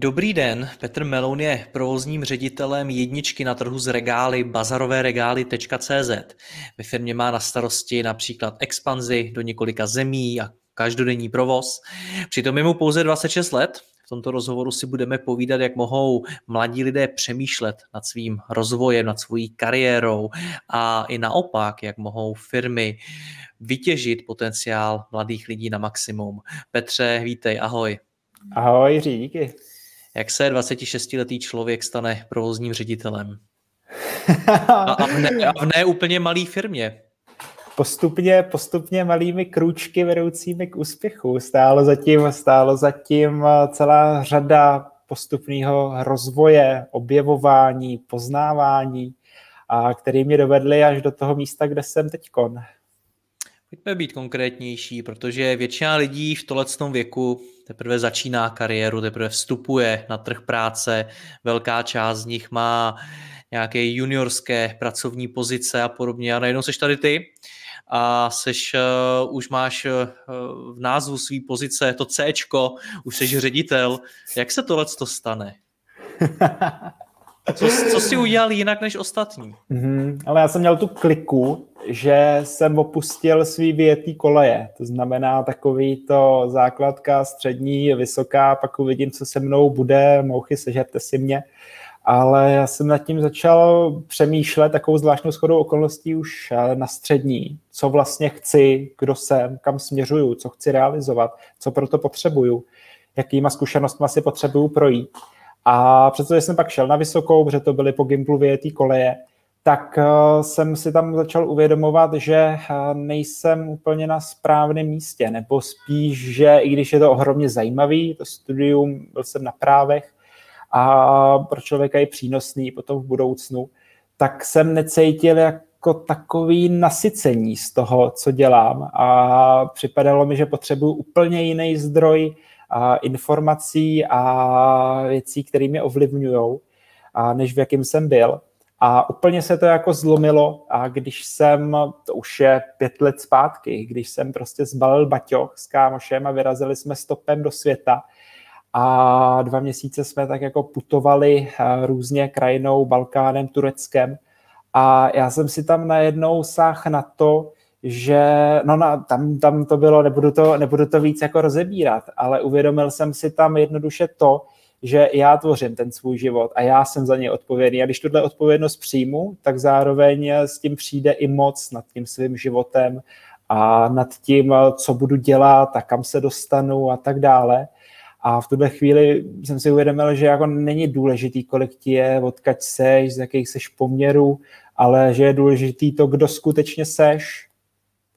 Dobrý den, Petr Meloun je provozním ředitelem jedničky na trhu z regály bazarovéregály.cz. Ve firmě má na starosti například expanzi do několika zemí a každodenní provoz. Přitom je mu pouze 26 let. V tomto rozhovoru si budeme povídat, jak mohou mladí lidé přemýšlet nad svým rozvojem, nad svojí kariérou a i naopak, jak mohou firmy vytěžit potenciál mladých lidí na maximum. Petře, vítej, ahoj. Ahoj, díky. Jak se 26-letý člověk stane provozním ředitelem? A v ne, a v ne úplně malý firmě. Postupně, postupně malými krůčky vedoucími k úspěchu. Stálo zatím, stálo zatím celá řada postupného rozvoje, objevování, poznávání, a který mě dovedli až do toho místa, kde jsem teďkon. Pojďme být konkrétnější, protože většina lidí v tohletom věku teprve začíná kariéru, teprve vstupuje na trh práce, velká část z nich má nějaké juniorské pracovní pozice a podobně a najednou seš tady ty a seš, uh, už máš uh, v názvu své pozice to C, už jsi ředitel. Jak se tohle to stane? Co, co jsi udělal jinak než ostatní? Mm-hmm, ale já jsem měl tu kliku, že jsem opustil svý větý koleje. To znamená takový to základka střední, vysoká, pak uvidím, co se mnou bude, mouchy, sežerte si mě. Ale já jsem nad tím začal přemýšlet takovou zvláštnou schodou okolností už eh, na střední. Co vlastně chci, kdo jsem, kam směřuju, co chci realizovat, co proto potřebuju, jakýma zkušenostmi si potřebuju projít. A přestože jsem pak šel na vysokou, protože to byly po Gimplu vyjetý koleje, tak uh, jsem si tam začal uvědomovat, že uh, nejsem úplně na správném místě, nebo spíš, že i když je to ohromně zajímavý, to studium, byl jsem na právech a pro člověka je přínosný potom v budoucnu, tak jsem necítil jako takový nasycení z toho, co dělám. A připadalo mi, že potřebuji úplně jiný zdroj informací a věcí, které mě ovlivňují, než v jakým jsem byl. A úplně se to jako zlomilo a když jsem, to už je pět let zpátky, když jsem prostě zbalil baťoch s kámošem a vyrazili jsme stopem do světa a dva měsíce jsme tak jako putovali eh, různě krajinou, Balkánem, Tureckem a já jsem si tam najednou sáh na to, že no na, tam, tam to bylo, nebudu to, nebudu to víc jako rozebírat, ale uvědomil jsem si tam jednoduše to, že já tvořím ten svůj život a já jsem za něj odpovědný. A když tuhle odpovědnost přijmu, tak zároveň s tím přijde i moc nad tím svým životem a nad tím, co budu dělat a kam se dostanu a tak dále. A v tuhle chvíli jsem si uvědomil, že jako není důležitý, kolik ti je, odkaď seš, z jakých seš poměrů, ale že je důležitý to, kdo skutečně seš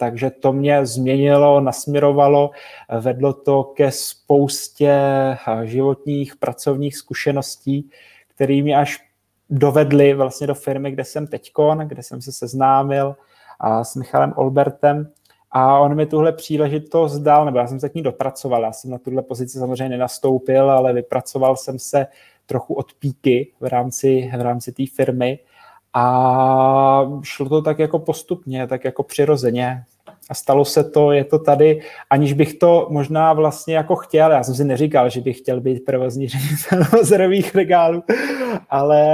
takže to mě změnilo, nasměrovalo, vedlo to ke spoustě životních, pracovních zkušeností, které mě až dovedly vlastně do firmy, kde jsem teďkon, kde jsem se seznámil a s Michalem Olbertem. A on mi tuhle příležitost dal, nebo já jsem se k ní dopracoval. Já jsem na tuhle pozici samozřejmě nenastoupil, ale vypracoval jsem se trochu od píky v rámci, v rámci té firmy a šlo to tak jako postupně, tak jako přirozeně. A stalo se to, je to tady, aniž bych to možná vlastně jako chtěl. Já jsem si neříkal, že bych chtěl být provozní ředitel zerových regálů, ale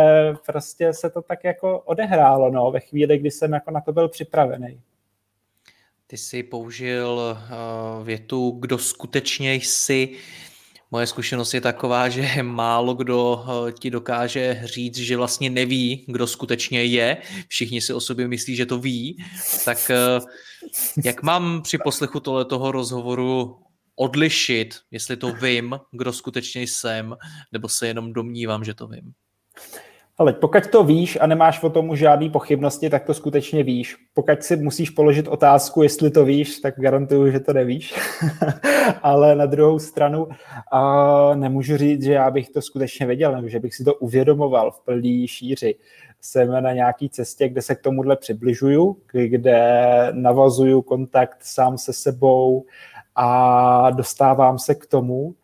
prostě se to tak jako odehrálo no, ve chvíli, kdy jsem jako na to byl připravený. Ty jsi použil uh, větu, kdo skutečně jsi. Moje zkušenost je taková, že málo kdo eh, ti dokáže říct, že vlastně neví, kdo skutečně je. Všichni si o sobě myslí, že to ví. Tak eh, jak mám při poslechu toho rozhovoru odlišit, jestli to vím, kdo skutečně jsem, nebo se jenom domnívám, že to vím. Ale pokud to víš a nemáš o tomu žádný pochybnosti, tak to skutečně víš. Pokud si musíš položit otázku, jestli to víš, tak garantuju, že to nevíš. Ale na druhou stranu a nemůžu říct, že já bych to skutečně věděl, nebo že bych si to uvědomoval v plný šíři. Jsem na nějaké cestě, kde se k tomuhle přibližuju, kde navazuju kontakt sám se sebou a dostávám se k tomu,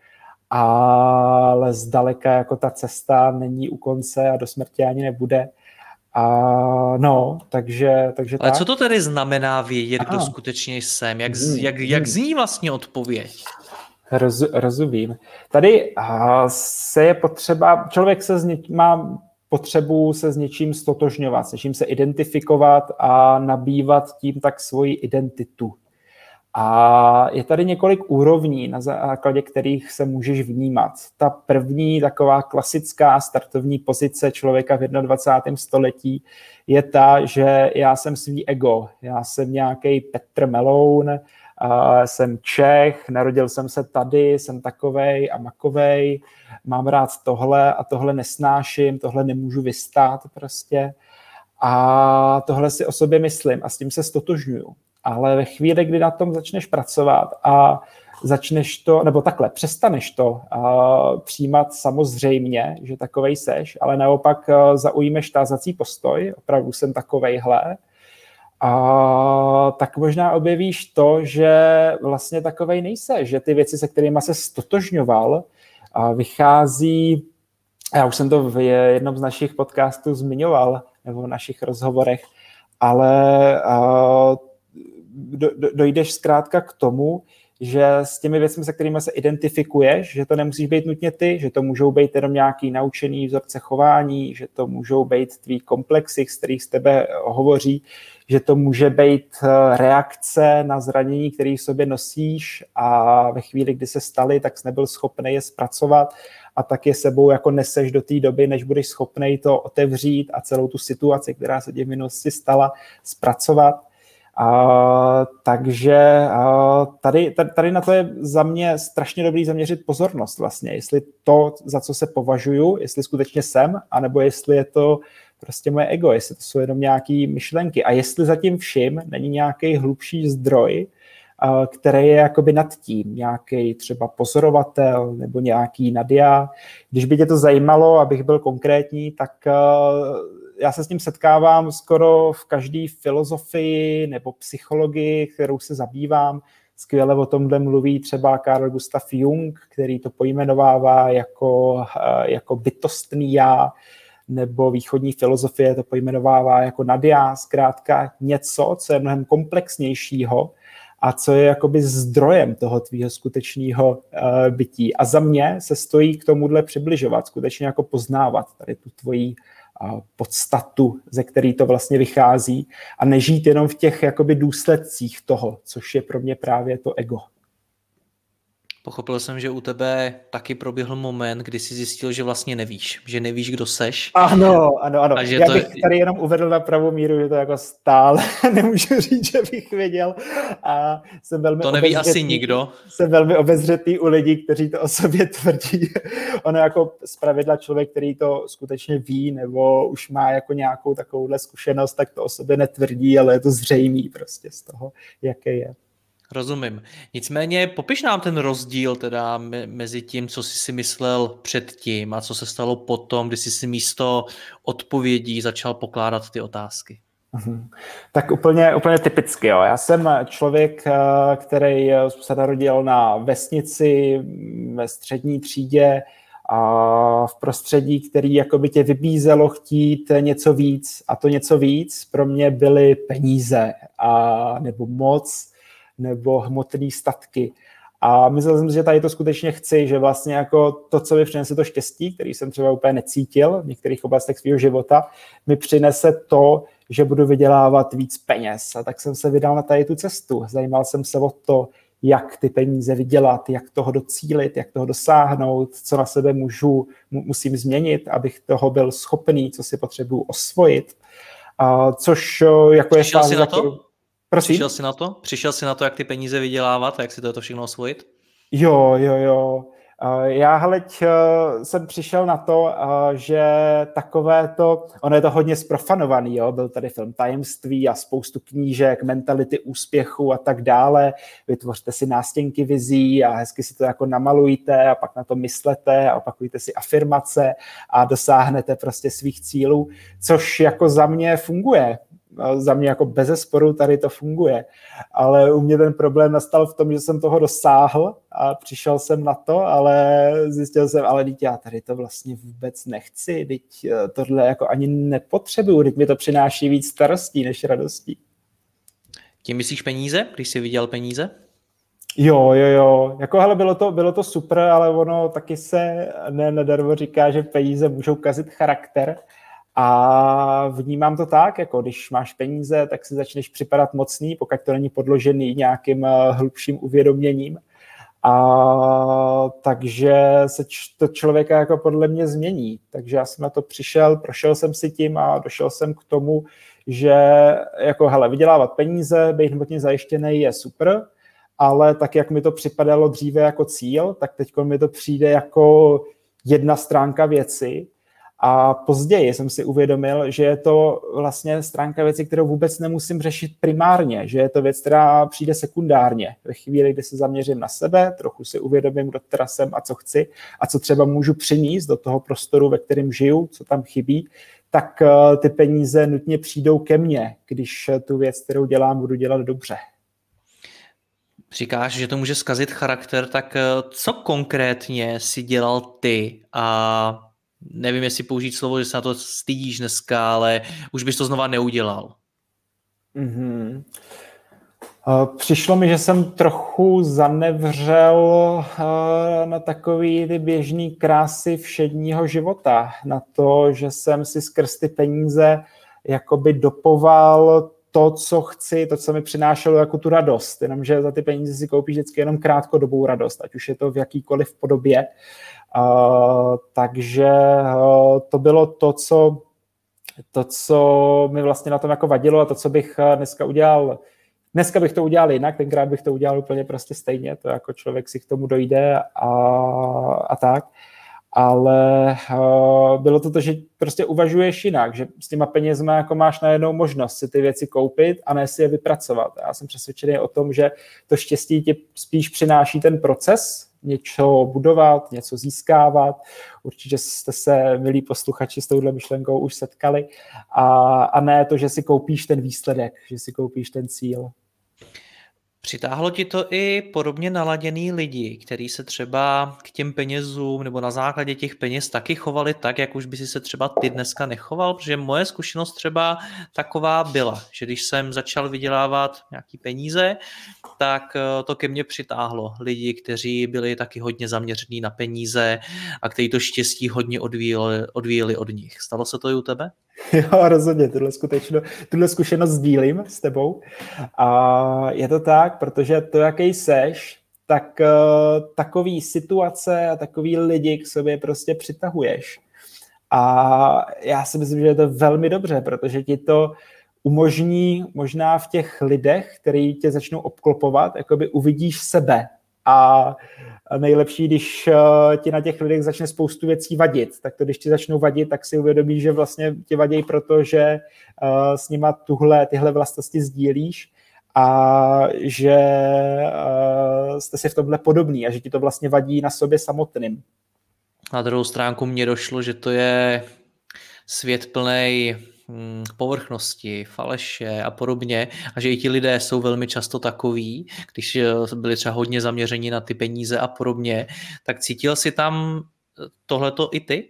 ale zdaleka jako ta cesta není u konce a do smrti ani nebude. A no, takže, takže Ale tak. co to tedy znamená vědět, Aha. kdo skutečně jsem? Jak, hmm. jak, jak hmm. zní vlastně odpověď? Roz, rozumím. Tady se je potřeba, člověk se z má potřebu se s něčím stotožňovat, s něčím se identifikovat a nabývat tím tak svoji identitu. A je tady několik úrovní, na základě kterých se můžeš vnímat. Ta první taková klasická startovní pozice člověka v 21. století je ta, že já jsem svý ego, já jsem nějaký Petr Meloun, jsem Čech, narodil jsem se tady, jsem takovej a makovej, mám rád tohle a tohle nesnáším, tohle nemůžu vystát prostě. A tohle si o sobě myslím a s tím se stotožňuju ale ve chvíli, kdy na tom začneš pracovat a začneš to, nebo takhle, přestaneš to uh, přijímat samozřejmě, že takovej seš, ale naopak uh, zaujmeš tázací postoj, opravdu jsem takovejhle, a tak možná objevíš to, že vlastně takovej nejse, že ty věci, se kterými se stotožňoval, vychází, já už jsem to v jednom z našich podcastů zmiňoval, nebo v našich rozhovorech, ale do, do, dojdeš zkrátka k tomu, že s těmi věcmi, se kterými se identifikuješ, že to nemusíš být nutně ty, že to můžou být jenom nějaký naučený vzorce chování, že to můžou být tvý komplexy, z kterých z tebe hovoří, že to může být eh, reakce na zranění, které v sobě nosíš a ve chvíli, kdy se staly, tak jsi nebyl schopný je zpracovat a tak je sebou jako neseš do té doby, než budeš schopný to otevřít a celou tu situaci, která se tě v minulosti stala, zpracovat. A, takže a, tady, tady, na to je za mě strašně dobrý zaměřit pozornost vlastně, jestli to, za co se považuju, jestli skutečně jsem, anebo jestli je to prostě moje ego, jestli to jsou jenom nějaké myšlenky a jestli zatím vším není nějaký hlubší zdroj, který je jakoby nad tím, nějaký třeba pozorovatel nebo nějaký nadia. Když by tě to zajímalo, abych byl konkrétní, tak já se s tím setkávám skoro v každé filozofii nebo psychologii, kterou se zabývám. Skvěle o tomhle mluví třeba Carl Gustav Jung, který to pojmenovává jako, eh, jako bytostný já, nebo východní filozofie to pojmenovává jako nadia, zkrátka něco, co je mnohem komplexnějšího a co je jakoby zdrojem toho tvýho skutečného uh, bytí. A za mě se stojí k tomuhle přibližovat, skutečně jako poznávat tady tu tvoji podstatu, ze který to vlastně vychází a nežít jenom v těch jakoby důsledcích toho, což je pro mě právě to ego. Pochopil jsem, že u tebe taky proběhl moment, kdy jsi zjistil, že vlastně nevíš, že nevíš, kdo seš. Ano, ano, ano. A že Já to... bych tady jenom uvedl na pravou míru, že to jako stále nemůžu říct, že bych věděl. A jsem velmi to neví asi nikdo. Jsem velmi obezřetý u lidí, kteří to o sobě tvrdí. ono jako zpravidla člověk, který to skutečně ví, nebo už má jako nějakou takovouhle zkušenost, tak to o sobě netvrdí, ale je to zřejmý prostě z toho, jaký je. Rozumím. Nicméně popiš nám ten rozdíl teda mezi tím, co jsi si myslel předtím a co se stalo potom, kdy jsi si místo odpovědí začal pokládat ty otázky. Mhm. Tak úplně, úplně typicky. Jo. Já jsem člověk, eh, který se narodil na vesnici ve střední třídě a v prostředí, který jako by tě vybízelo chtít něco víc a to něco víc pro mě byly peníze a nebo moc nebo hmotné statky. A myslel jsem si, že tady to skutečně chci, že vlastně jako to, co mi přinese to štěstí, který jsem třeba úplně necítil v některých oblastech svého života, mi přinese to, že budu vydělávat víc peněz. A tak jsem se vydal na tady tu cestu. Zajímal jsem se o to, jak ty peníze vydělat, jak toho docílit, jak toho dosáhnout, co na sebe můžu, musím změnit, abych toho byl schopný, co si potřebuji osvojit. A což jako je fáze, na to? Prosím? Přišel jsi na to? Přišel jsi na to, jak ty peníze vydělávat a jak si to všechno osvojit? Jo, jo, jo. Já hleď eh, jsem přišel na to, eh, že takové to, ono je to hodně sprofanovaný, jo? byl tady film Tajemství a spoustu knížek, mentality úspěchu a tak dále. Vytvořte si nástěnky vizí a hezky si to jako namalujte a pak na to myslete a opakujte si afirmace a dosáhnete prostě svých cílů, což jako za mě funguje za mě jako bez sporu tady to funguje. Ale u mě ten problém nastal v tom, že jsem toho dosáhl a přišel jsem na to, ale zjistil jsem, ale teď já tady to vlastně vůbec nechci, teď eh, tohle jako ani nepotřebuju, teď mi to přináší víc starostí než radostí. Tím myslíš peníze, když jsi viděl peníze? Jo, jo, jo. Jako, hele, bylo to, bylo to super, ale ono taky se ne nedarmo říká, že peníze můžou kazit charakter. A vnímám to tak, jako když máš peníze, tak si začneš připadat mocný, pokud to není podložený nějakým eh, hlubším uvědoměním. A takže se to člověka jako podle mě změní. Takže já jsem na to přišel, prošel jsem si tím a došel jsem k tomu, že jako hele, vydělávat peníze, být hmotně zajištěný je super, ale tak, jak mi to připadalo dříve jako cíl, tak teď mi to přijde jako jedna stránka věci a později jsem si uvědomil, že je to vlastně stránka věci, kterou vůbec nemusím řešit primárně, že je to věc, která přijde sekundárně. Ve chvíli, kdy se zaměřím na sebe, trochu si uvědomím, kdo teda jsem a co chci a co třeba můžu přinést do toho prostoru, ve kterém žiju, co tam chybí, tak eh, ty peníze nutně přijdou ke mně, když tu věc, kterou dělám, budu dělat dobře. Říkáš, že to může zkazit charakter, tak eh, co konkrétně si dělal ty a nevím, jestli použít slovo, že se na to stydíš dneska, ale už bys to znova neudělal. Mm-hmm. Přišlo mi, že jsem trochu zanevřel na takový ty běžný krásy všedního života, na to, že jsem si skrz ty peníze jakoby dopoval to, co chci, to, co mi přinášelo jako tu radost, jenomže za ty peníze si koupíš vždycky jenom krátkodobou radost, ať už je to v jakýkoliv podobě. Uh, takže uh, to bylo to co, to, co mi vlastně na tom jako vadilo a to, co bych uh, dneska udělal Dneska bych to udělal jinak, tenkrát bych to udělal úplně prostě stejně, to jako člověk si k tomu dojde a, a tak. Ale uh, bylo to to, že prostě uvažuješ jinak, že s těma penězma jako máš najednou možnost si ty věci koupit a ne si je vypracovat. Já jsem přesvědčený o tom, že to štěstí ti spíš přináší ten proces, něco budovat, něco získávat. Určitě jste se, milí posluchači, s touhle myšlenkou už setkali. A, a ne to, že si koupíš ten výsledek, že si koupíš ten cíl. Přitáhlo ti to i podobně naladěný lidi, kteří se třeba k těm penězům nebo na základě těch peněz taky chovali tak, jak už by si se třeba ty dneska nechoval, protože moje zkušenost třeba taková byla, že když jsem začal vydělávat nějaký peníze, tak eh, to ke mně přitáhlo lidi, kteří byli taky hodně zaměření na peníze a kteří to štěstí hodně odvíjeli, odvíjeli od nich. Stalo se to i u tebe? Jo, rozhodně, tuhle, skutečno, tuhle zkušenost sdílím s tebou. A je to tak, protože to, jaký seš, tak uh, takový situace a takový lidi k sobě prostě přitahuješ. A já si myslím, že je to velmi dobře, protože ti to umožní možná v těch lidech, který tě začnou obklopovat, jakoby uvidíš sebe. A nejlepší, když eh, ti na těch lidech začne spoustu věcí vadit. Tak to, když ti začnou vadit, tak si uvědomíš, že vlastně ti vadí proto, že eh, s nima tuhle, tyhle vlastnosti sdílíš a že eh, jste si v tomhle podobný a že ti to vlastně vadí na sobě samotným. Na druhou stránku mě došlo, že to je svět plný povrchnosti, faleše a podobně a že i ti lidé jsou velmi často takový, když byli třeba hodně zaměřeni na ty peníze a podobně, tak cítil si tam tohleto i ty?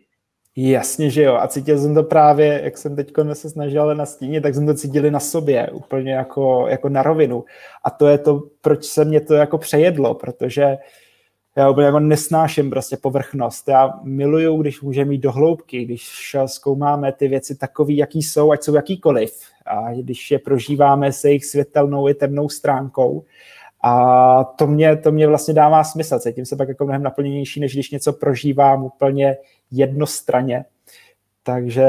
Jasně, že jo. A cítil jsem to právě, jak jsem teď se snažil nastínit, tak jsem to cítili na sobě, úplně jako, jako na rovinu. A to je to, proč se mě to jako přejedlo, protože já úplně jako nesnáším prostě povrchnost. Já miluju, když můžeme mít do hloubky, když zkoumáme ty věci takový, jaký jsou, ať jsou jakýkoliv. A když je prožíváme se jejich světelnou i temnou stránkou. A to mě, to mě vlastně dává smysl. Cítím se pak jako mnohem naplněnější, než když něco prožívám úplně jednostranně. Takže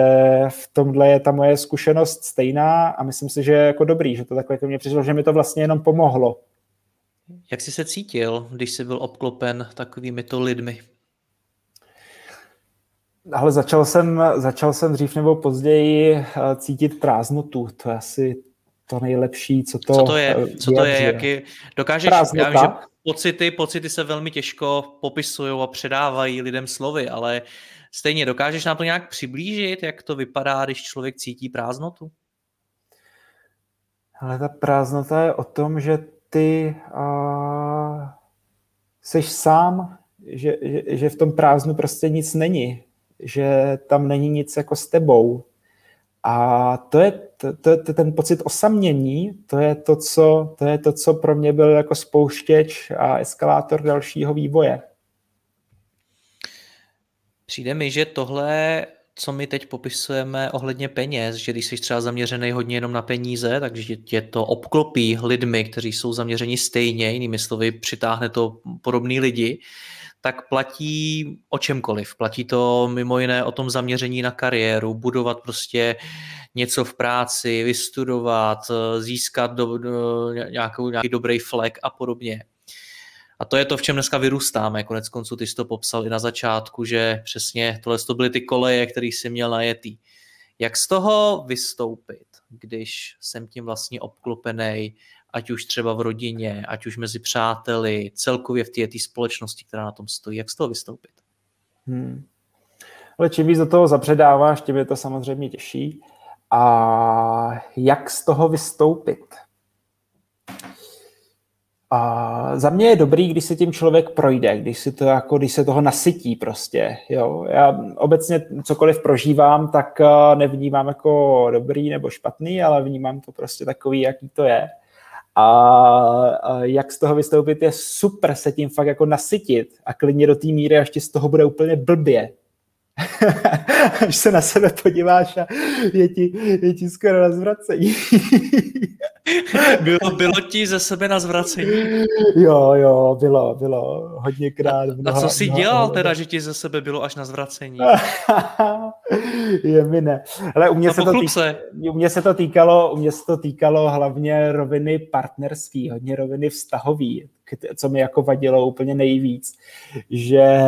v tomhle je ta moje zkušenost stejná a myslím si, že je jako dobrý, že to takhle ke mně přišlo, že mi to vlastně jenom pomohlo. Jak jsi se cítil, když jsi byl obklopen takovými to lidmi? Ale začal jsem, začal jsem dřív nebo později eh, cítit prázdnotu. To je asi to nejlepší, co to Co to je? Co to je? Jaký, dokážeš, Prázdnota. já vím, že pocity, pocity se velmi těžko popisují a předávají lidem slovy, ale stejně dokážeš nám to nějak přiblížit, jak to vypadá, když člověk cítí prázdnotu? Ale ta prázdnota je o tom, že ty uh, seš sám, že, že, že v tom prázdnu prostě nic není, že tam není nic jako s tebou. A to je, to, to, to, ten pocit osamění, to je to, co, to je to, co pro mě byl jako spouštěč a eskalátor dalšího vývoje. Přijde mi, že tohle co my teď popisujeme ohledně peněz, že když jsi třeba zaměřený hodně jenom na peníze, takže tě to obklopí lidmi, kteří jsou zaměřeni stejně, jinými slovy přitáhne to podobný lidi, tak platí o čemkoliv. Platí to mimo jiné o tom zaměření na kariéru, budovat prostě něco v práci, vystudovat, získat do, do, nějakou, nějaký dobrý flek a podobně. A to je to, v čem dneska vyrůstáme. Konec konců ty jsi to popsal i na začátku, že přesně tohle to byly ty koleje, které jsi měl najetý. Jak z toho vystoupit, když jsem tím vlastně obklopený, ať už třeba v rodině, ať už mezi přáteli, celkově v té společnosti, která na tom stojí. Jak z toho vystoupit? Hmm. Ale čím víc do toho zapředáváš, tím je to samozřejmě těžší. A jak z toho vystoupit? A za mě je dobrý, když se tím člověk projde, když, si to jako, když se toho nasytí prostě. Jo. Já obecně cokoliv prožívám, tak eh, nevnímám jako dobrý nebo špatný, ale vnímám to prostě takový, jaký to je. A jak z toho vystoupit je super se tím fakt jako nasytit a klidně do té míry, až ti z toho bude úplně blbě, Až se na sebe podíváš a je ti, je ti skoro na zvracení. bylo, bylo ti ze sebe na zvracení? Jo, jo, bylo, bylo. Hodněkrát. A, a co jsi mnoha, dělal mnoha, teda, že ti ze sebe bylo až na zvracení? je mi ne. Ale u mě, se to, týk, u mě se to týkalo, u mě se to týkalo hlavně roviny partnerský, hodně roviny vztahový co mi jako vadilo úplně nejvíc, že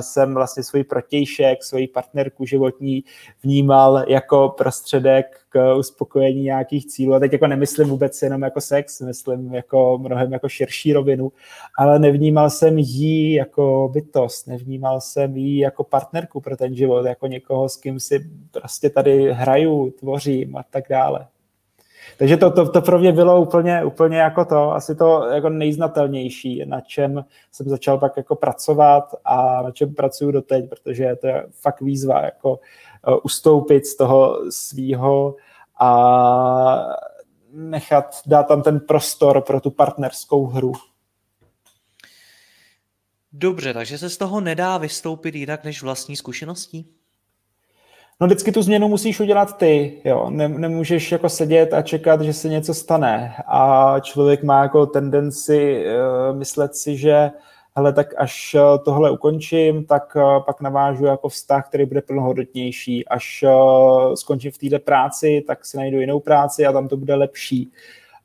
jsem vlastně svůj protějšek, svoji partnerku životní vnímal jako prostředek k uspokojení nějakých cílů. A teď jako nemyslím vůbec jenom jako sex, myslím jako mnohem jako širší rovinu, ale nevnímal jsem jí jako bytost, nevnímal jsem jí jako partnerku pro ten život, jako někoho, s kým si prostě tady hraju, tvořím a tak dále. Takže to, to, to pro mě bylo úplně, úplně jako to, asi to jako nejznatelnější, na čem jsem začal pak jako pracovat a na čem pracuju doteď, protože to je fakt výzva jako uh, ustoupit z toho svýho a nechat, dát tam ten prostor pro tu partnerskou hru. Dobře, takže se z toho nedá vystoupit jinak než vlastní zkušeností? No vždycky tu změnu musíš udělat ty, jo. nemůžeš jako sedět a čekat, že se něco stane. A člověk má jako tendenci uh, myslet si, že hele, tak až eh, tohle ukončím, tak uh, pak navážu jako vztah, který bude plnohodnotnější. Až uh, skončím v této práci, tak si najdu jinou práci a tam to bude lepší.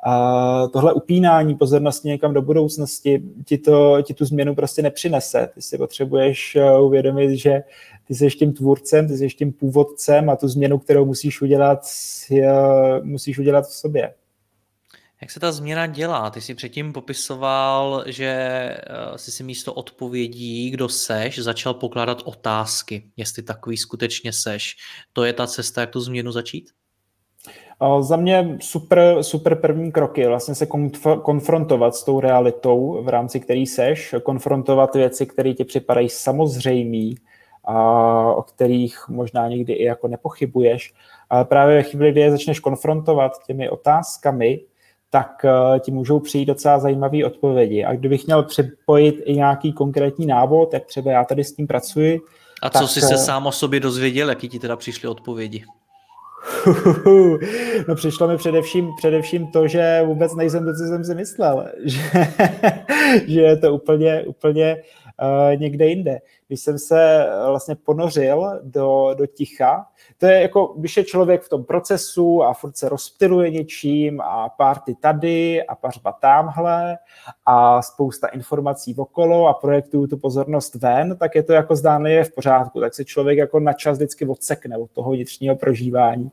A tohle upínání pozornosti někam do budoucnosti ti, to, ti tu změnu prostě nepřinese. Ty si potřebuješ uvědomit, že ty jsi tím tvůrcem, ty jsi tím původcem a tu změnu, kterou musíš udělat, musíš udělat v sobě. Jak se ta změna dělá? Ty jsi předtím popisoval, že eh, jsi si místo odpovědí, kdo seš, začal pokládat otázky, jestli takový skutečně seš. To je ta cesta, jak tu změnu začít? Za mě super, super první kroky, vlastně se konf- konfrontovat s tou realitou, v rámci který seš, konfrontovat věci, které ti připadají samozřejmé, a o kterých možná někdy i jako nepochybuješ. Ale právě ve chvíli, kdy je začneš konfrontovat těmi otázkami, tak eh, ti můžou přijít docela zajímavé odpovědi. A kdybych měl připojit i nějaký konkrétní návod, tak třeba já tady s tím pracuji. A co tak, jsi se eh, sám o sobě dozvěděl, jaký ti teda přišly odpovědi? No přišlo mi především, především to, že vůbec nejsem to, co jsem si myslel. Že, že je to úplně, úplně někde jinde. Když jsem se vlastně ponořil do, do ticha, to je jako, když je člověk v tom procesu a furt se rozptiluje něčím a párty tady a pařba tamhle a spousta informací okolo a projektuju tu pozornost ven, tak je to jako zdánlivě v pořádku. Tak se člověk jako na čas vždycky odsekne od toho vnitřního prožívání.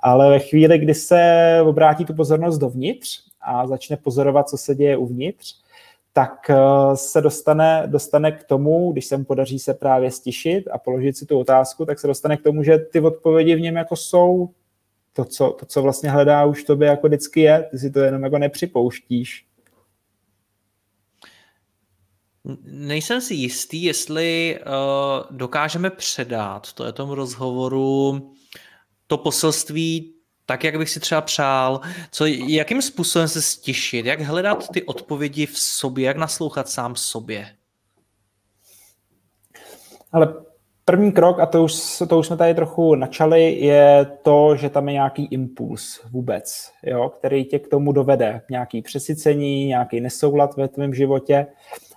Ale ve chvíli, kdy se obrátí tu pozornost dovnitř a začne pozorovat, co se děje uvnitř, tak eh, se dostane, dostane k tomu, když se mu podaří se právě stišit a položit si tu otázku, tak se dostane k tomu, že ty odpovědi v něm jako jsou to, co, to, co vlastně hledá už tobě jako vždycky je, ty si to jenom jako nepřipouštíš. Nejsem si jistý, jestli uh, dokážeme předat, to je tomu rozhovoru, to poselství tak, jak bych si třeba přál, co, jakým způsobem se stišit, jak hledat ty odpovědi v sobě, jak naslouchat sám sobě. Ale první krok, a to už, to už jsme tady trochu načali, je to, že tam je nějaký impuls vůbec, jo, který tě k tomu dovede. Nějaký přesycení, nějaký nesoulad ve tvém životě.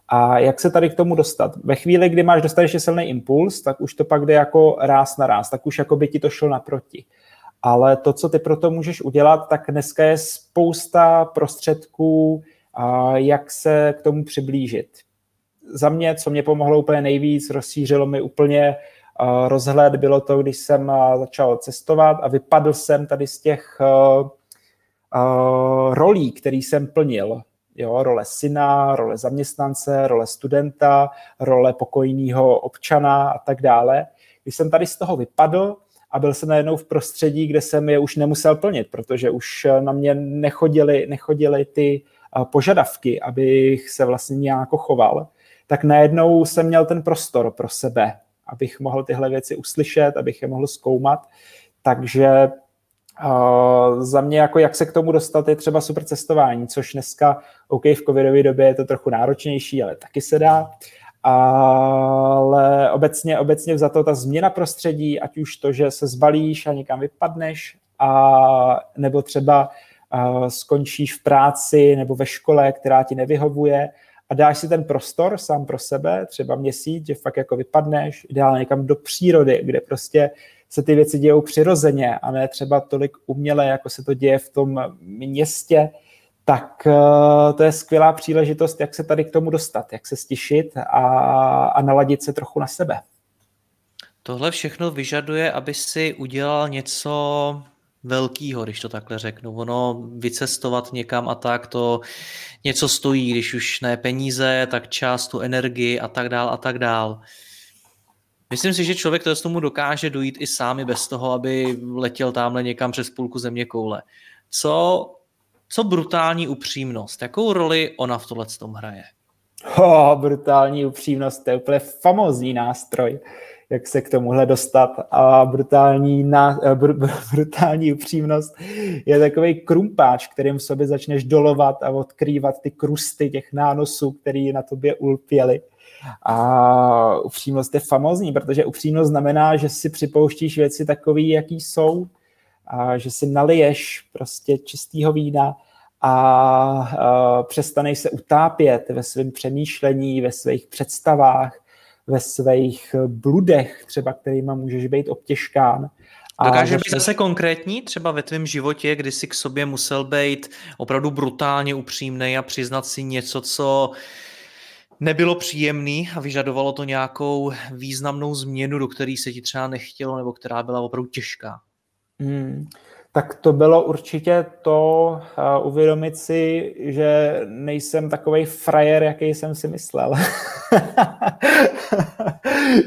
A jak se tady k tomu dostat? Ve chvíli, kdy máš dostatečně silný impuls, tak už to pak jde jako ráz na ráz, tak už jako by ti to šlo naproti. Ale to, co ty pro to můžeš udělat, tak dneska je spousta prostředků, jak se k tomu přiblížit. Za mě, co mě pomohlo úplně nejvíc, rozšířilo mi úplně rozhled, bylo to, když jsem začal cestovat a vypadl jsem tady z těch rolí, který jsem plnil. Jo, role syna, role zaměstnance, role studenta, role pokojného občana a tak dále. Když jsem tady z toho vypadl, a byl jsem najednou v prostředí, kde jsem je už nemusel plnit, protože už na mě nechodily, nechodily ty požadavky, abych se vlastně nějak choval, tak najednou jsem měl ten prostor pro sebe, abych mohl tyhle věci uslyšet, abych je mohl zkoumat. Takže Uh, za mě, jako jak se k tomu dostat, je třeba super cestování, což dneska, OK, v covidové době je to trochu náročnější, ale taky se dá ale obecně, obecně za to ta změna prostředí, ať už to, že se zbalíš a někam vypadneš, a, nebo třeba a, skončíš v práci nebo ve škole, která ti nevyhovuje a dáš si ten prostor sám pro sebe, třeba měsíc, že fakt jako vypadneš, ideálně někam do přírody, kde prostě se ty věci dějou přirozeně a ne třeba tolik uměle, jako se to děje v tom městě, tak uh, to je skvělá příležitost, jak se tady k tomu dostat, jak se stišit a, a naladit se trochu na sebe. Tohle všechno vyžaduje, aby si udělal něco velkýho, když to takhle řeknu. Ono vycestovat někam a tak, to něco stojí, když už ne peníze, tak čas, tu energii a tak dál a tak dál. Myslím si, že člověk to z tomu dokáže dojít i sám bez toho, aby letěl tamhle někam přes půlku země koule. Co co brutální upřímnost? Jakou roli ona v tohle tom hraje? Oh, brutální upřímnost, to je úplně famózní nástroj, jak se k tomuhle dostat. A brutální, ná, eh, br, br, brutální upřímnost je takový krumpáč, kterým v sobě začneš dolovat a odkrývat ty krusty těch nánosů, které na tobě ulpěly. A upřímnost je famózní, protože upřímnost znamená, že si připouštíš věci takové, jaký jsou, a že si naliješ prostě čistého vína a, a přestaneš se utápět ve svém přemýšlení, ve svých představách, ve svých bludech, třeba kterýma můžeš být obtěžkán. Dokáže být zase konkrétní, třeba ve tvém životě, kdy jsi k sobě musel být opravdu brutálně upřímný a přiznat si něco, co nebylo příjemný a vyžadovalo to nějakou významnou změnu, do které se ti třeba nechtělo, nebo která byla opravdu těžká. Hmm. Tak to bylo určitě to uh, uvědomit si, že nejsem takový frajer, jaký jsem si myslel.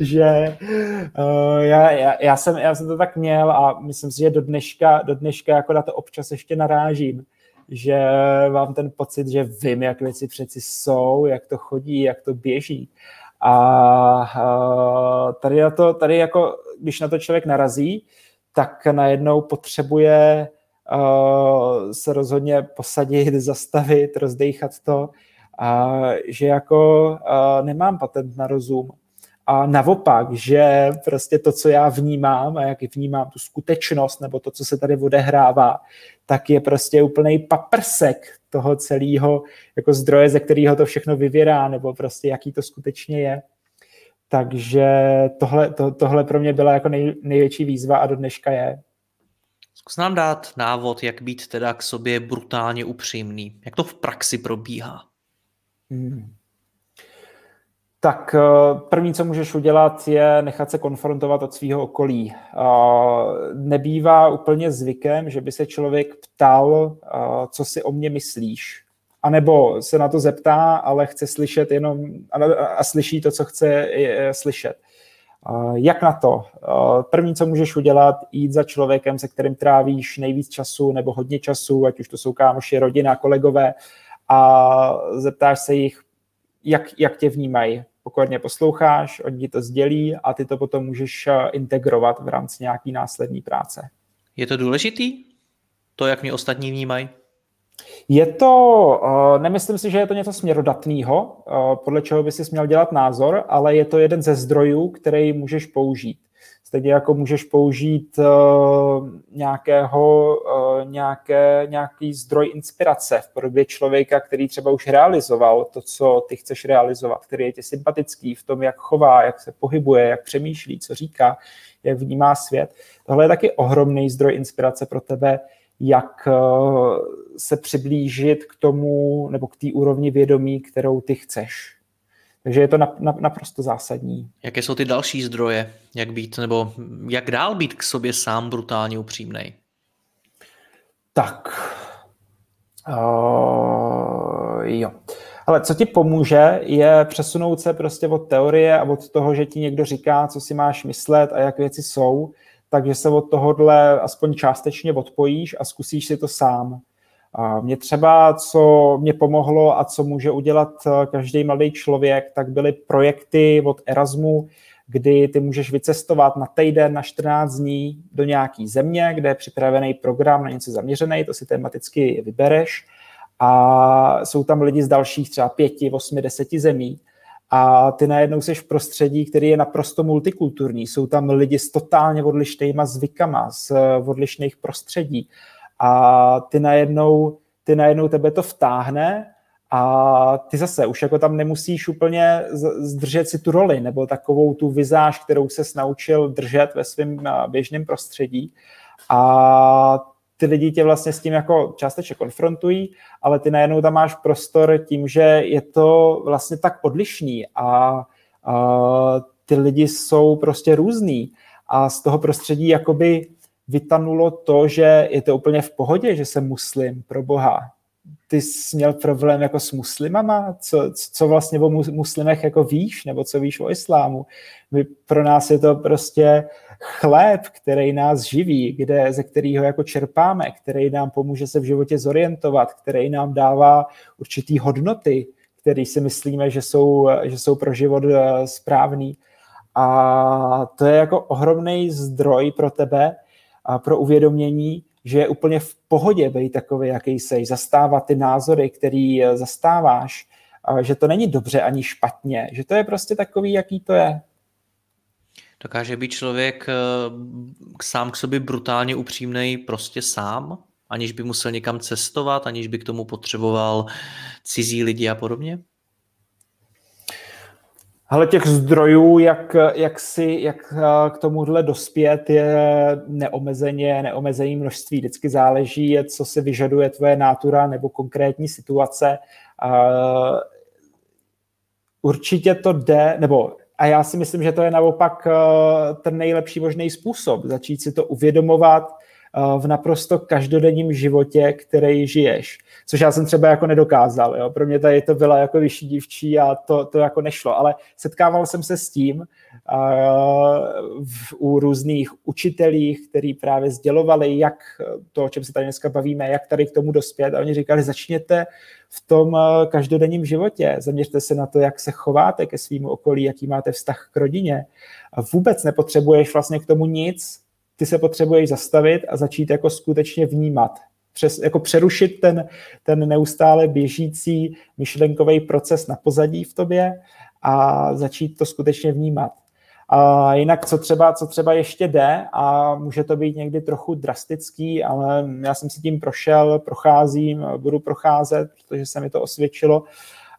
že uh, já, já, já, jsem, já jsem to tak měl a myslím si, že do dneška, do dneška jako na to občas ještě narážím, že mám ten pocit, že vím, jak věci přeci jsou, jak to chodí, jak to běží. A uh, tady, na to, tady jako, když na to člověk narazí, tak najednou potřebuje uh, se rozhodně posadit, zastavit, rozdejchat to, a že jako uh, nemám patent na rozum a naopak, že prostě to, co já vnímám a jak vnímám tu skutečnost nebo to, co se tady odehrává, tak je prostě úplný paprsek toho celého jako zdroje, ze kterého to všechno vyvěrá, nebo prostě jaký to skutečně je. Takže tohle, to, tohle pro mě byla jako nej, největší výzva a do dneška je. Zkus nám dát návod, jak být teda k sobě brutálně upřímný. Jak to v praxi probíhá? Hmm. Tak eh, první, co můžeš udělat, je nechat se konfrontovat od svého okolí. Eh, nebývá úplně zvykem, že by se člověk ptal, eh, co si o mě myslíš. A nebo se na to zeptá, ale chce slyšet jenom a slyší to, co chce slyšet. Jak na to? První, co můžeš udělat, jít za člověkem, se kterým trávíš nejvíc času nebo hodně času, ať už to jsou kámoši, rodina, kolegové, a zeptáš se jich, jak, jak tě vnímají. Pokojně posloucháš, oni ti to sdělí a ty to potom můžeš integrovat v rámci nějaký následní práce. Je to důležitý? To, jak mě ostatní vnímají? Je to, eh, nemyslím si, že je to něco směrodatného, eh, podle čeho by si měl dělat názor, ale je to jeden ze zdrojů, který můžeš použít. Stejně jako můžeš použít uh, nějakého, nějaké, nějaký zdroj inspirace v podobě člověka, který třeba už realizoval to, co ty chceš realizovat, který je ti sympatický v tom, jak chová, jak se pohybuje, jak přemýšlí, co říká, jak vnímá svět. Tohle je taky ohromný zdroj inspirace pro tebe, jak uh, se přiblížit k tomu nebo k té úrovni vědomí, kterou ty chceš. Takže je to naprosto zásadní. Jaké jsou ty další zdroje, jak být, nebo jak dál být k sobě sám brutálně upřímný? Tak, uh, jo. Ale co ti pomůže, je přesunout se prostě od teorie a od toho, že ti někdo říká, co si máš myslet a jak věci jsou, takže se od tohohle aspoň částečně odpojíš a zkusíš si to sám. Mě třeba, co mě pomohlo a co může udělat eh, každý mladý člověk, tak byly projekty od Erasmu, kdy ty můžeš vycestovat na týden, na 14 dní do nějaký země, kde je připravený program na něco zaměřený, to si tematicky vybereš a jsou tam lidi z dalších třeba pěti, osmi, deseti zemí a ty najednou jsi v prostředí, který je naprosto multikulturní. Jsou tam lidi s totálně odlišnýma zvykama, z eh, odlišných prostředí a ty najednou, ty najednou tebe to vtáhne a ty zase už jako tam nemusíš úplně zdržet si tu roli nebo takovou tu vizáž, kterou se naučil držet ve svém běžném prostředí a ty lidi tě vlastně s tím jako částečně konfrontují, ale ty najednou tam máš prostor tím, že je to vlastně tak odlišný a, a ty lidi jsou prostě různý a z toho prostředí jakoby vytanulo to, že je to úplně v pohodě, že jsem muslim, pro boha. Ty jsi měl problém jako s muslimama? Co, co vlastně o muslimech jako víš, nebo co víš o islámu? My, pro nás je to prostě chléb, který nás živí, kde, ze kterého jako čerpáme, který nám pomůže se v životě zorientovat, který nám dává určitý hodnoty, které si myslíme, že jsou, že jsou pro život eh, správný. A to je jako ohromný zdroj pro tebe, a pro uvědomění, že je úplně v pohodě být takový, jaký jsi, zastávat ty názory, který eh, zastáváš, že to není dobře ani špatně, že to je prostě takový, jaký to je. Dokáže být člověk eh, sám k sobě brutálně upřímný prostě sám, aniž by musel někam cestovat, aniž by k tomu potřeboval cizí lidi a podobně? Ale těch zdrojů, jak, jak, si, jak eh, k tomuhle dospět, je neomezeně, neomezený množství. Vždycky záleží, co se vyžaduje tvoje nátura nebo konkrétní situace. Určitě to jde, nebo a já si myslím, že to je naopak eh, ten nejlepší možný způsob. Začít si to uvědomovat, v naprosto každodenním životě, který žiješ. Což já jsem třeba jako nedokázal. Jo? Pro mě tady to byla jako vyšší dívčí a to, to jako nešlo. Ale setkával jsem se s tím uh, v, u různých učitelích, kteří právě sdělovali, jak to, o čem se tady dneska bavíme, jak tady k tomu dospět. A oni říkali, začněte v tom každodenním životě. Zaměřte se na to, jak se chováte ke svým okolí, jaký máte vztah k rodině. A vůbec nepotřebuješ vlastně k tomu nic, ty se potřebuješ zastavit a začít jako skutečně vnímat. Přes, jako přerušit ten, ten neustále běžící myšlenkový proces na pozadí v tobě a začít to skutečně vnímat. A jinak, co třeba, co třeba ještě jde, a může to být někdy trochu drastický, ale já jsem si tím prošel, procházím, budu procházet, protože se mi to osvědčilo.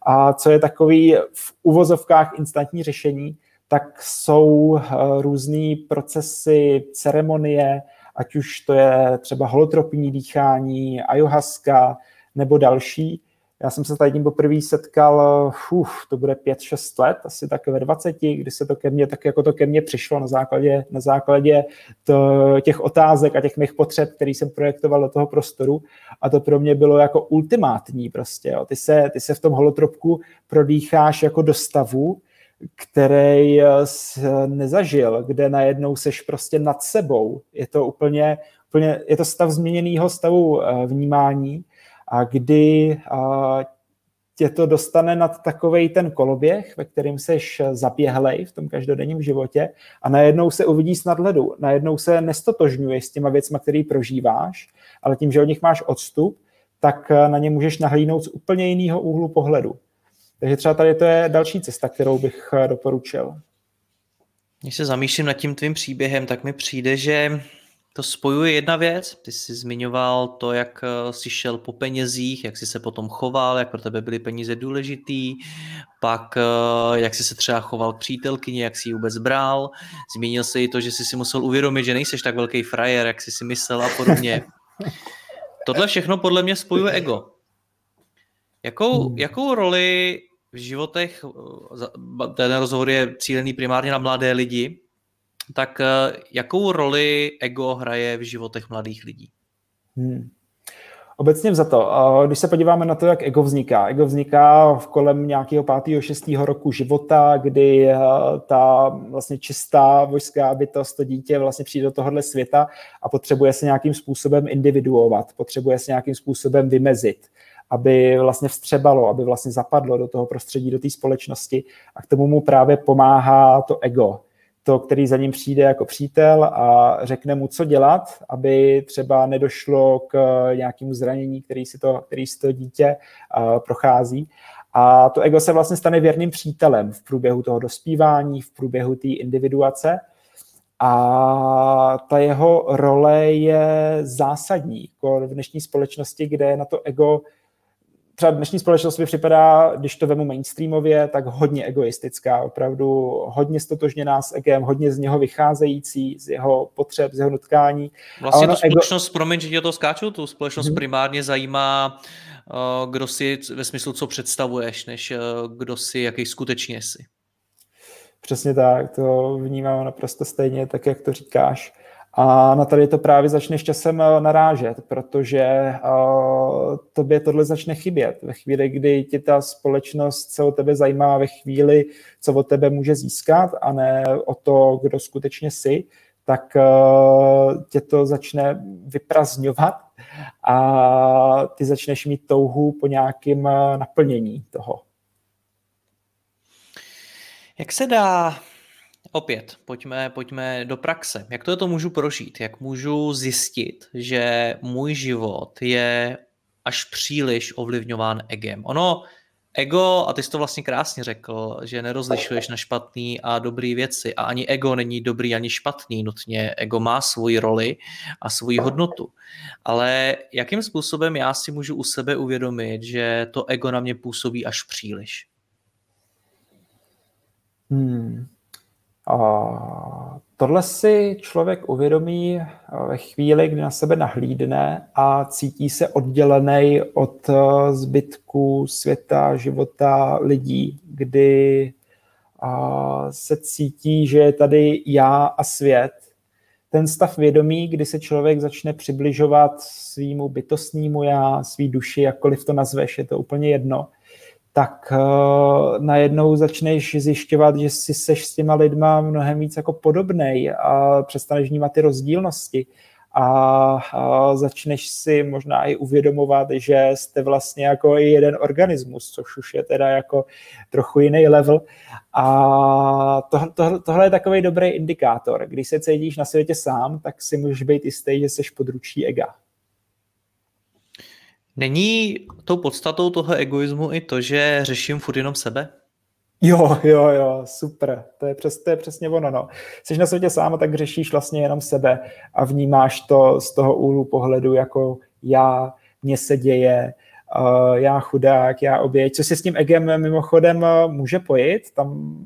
A co je takový v uvozovkách instantní řešení, tak jsou eh, různé procesy, ceremonie, ať už to je třeba holotropní dýchání, ayahuasca nebo další, já jsem se tady tím poprvé setkal, uf, to bude 5-6 let, asi tak ve 20, kdy se to ke mně, tak jako to ke mně přišlo na základě, na základě to, těch otázek a těch mých potřeb, který jsem projektoval do toho prostoru a to pro mě bylo jako ultimátní prostě. Jo. Ty, se, ty se v tom holotropku prodýcháš jako do stavu, který jsi nezažil, kde najednou seš prostě nad sebou. Je to úplně, úplně je to stav změněného stavu eh, vnímání, a kdy tě to dostane nad takový ten koloběh, ve kterým seš zaběhlej v tom každodenním životě a najednou se uvidí s nadhledu. Najednou se nestotožňuješ s těma věcma, který prožíváš, ale tím, že od nich máš odstup, tak na ně můžeš nahlídnout z úplně jiného úhlu pohledu. Takže třeba tady to je další cesta, kterou bych doporučil. Když se zamýšlím nad tím tvým příběhem, tak mi přijde, že to spojuje jedna věc. Ty jsi zmiňoval to, jak eh, jsi šel po penězích, jak jsi se potom choval, jak pro tebe byly peníze důležitý, pak eh, jak jsi se třeba choval k přítelkyni, jak jsi ji vůbec bral. Zmínil se i to, že jsi si musel uvědomit, že nejseš tak velký frajer, jak jsi si myslel a podobně. Tohle všechno podle mě spojuje ego. Jakou, hmm. jakou roli v životech, eh, ten rozhovor je cílený primárně na mladé lidi, tak eh, jakou roli ego hraje v životech mladých lidí? Hmm. Obecně za to, když se podíváme na to, jak ego vzniká. Ego vzniká v kolem nějakého pátého, šestého roku života, kdy eh, ta vlastně čistá vojská bytost, to dítě vlastně přijde do tohohle světa a potřebuje se nějakým způsobem individuovat, potřebuje se nějakým způsobem vymezit aby vlastně vstřebalo, aby vlastně zapadlo do toho prostředí, do té společnosti a k tomu mu právě pomáhá to ego to, který za ním přijde jako přítel a řekne mu, co dělat, aby třeba nedošlo k nějakému zranění, který si to, který si to dítě uh, prochází. A to ego se vlastně stane věrným přítelem v průběhu toho dospívání, v průběhu té individuace. A ta jeho role je zásadní jako v dnešní společnosti, kde je na to ego třeba dnešní společnost mi připadá, když to vemu mainstreamově, tak hodně egoistická, opravdu hodně stotožněná s egem, hodně z něho vycházející, z jeho potřeb, z jeho nutkání. Vlastně tu společnost, ego... promiň, že tě to skáču, tu společnost hmm. primárně zajímá, uh, kdo si ve smyslu, co představuješ, než uh, kdo si, jaký skutečně jsi. Přesně tak, to vnímám naprosto stejně, tak jak to říkáš. A na tady to právě začneš časem eh, narážet, protože uh, tobě tohle začne chybět. Ve chvíli, kdy ti ta společnost se o tebe zajímá, ve chvíli, co od tebe může získat a ne o to, kdo skutečně jsi, tak uh, tě to začne vyprazňovat a ty začneš mít touhu po nějakém naplnění toho. Jak se dá Opět, pojďme, pojďme do praxe. Jak to, to můžu prožít? Jak můžu zjistit, že můj život je až příliš ovlivňován egem? Ono, ego, a ty jsi to vlastně krásně řekl, že nerozlišuješ na špatný a dobrý věci a ani ego není dobrý ani špatný nutně. Ego má svoji roli a svoji hodnotu. Ale jakým způsobem já si můžu u sebe uvědomit, že to ego na mě působí až příliš? Hmm. Tohle si člověk uvědomí ve chvíli, kdy na sebe nahlídne a cítí se oddělený od zbytku světa, života lidí, kdy se cítí, že je tady já a svět. Ten stav vědomí, kdy se člověk začne přibližovat svýmu bytostnímu já, svý duši, jakkoliv to nazveš, je to úplně jedno, tak uh, najednou začneš zjišťovat, že si seš s těma lidma mnohem víc jako podobnej a přestaneš vnímat ty rozdílnosti a, a začneš si možná i uvědomovat, že jste vlastně jako i jeden organismus, což už je teda jako trochu jiný level. A to, to, tohle je takový dobrý indikátor. Když se cítíš na světě sám, tak si můžeš být jistý, že jsi područí ega. Není tou podstatou toho egoismu i to, že řeším furt jenom sebe? Jo, jo, jo, super. To je, přes, to je přesně ono. No. Jsi na světě sám a tak řešíš vlastně jenom sebe a vnímáš to z toho úhlu pohledu jako já, mně se děje, uh, já chudák, já oběť. Co se s tím egem mimochodem uh, může pojít? Tam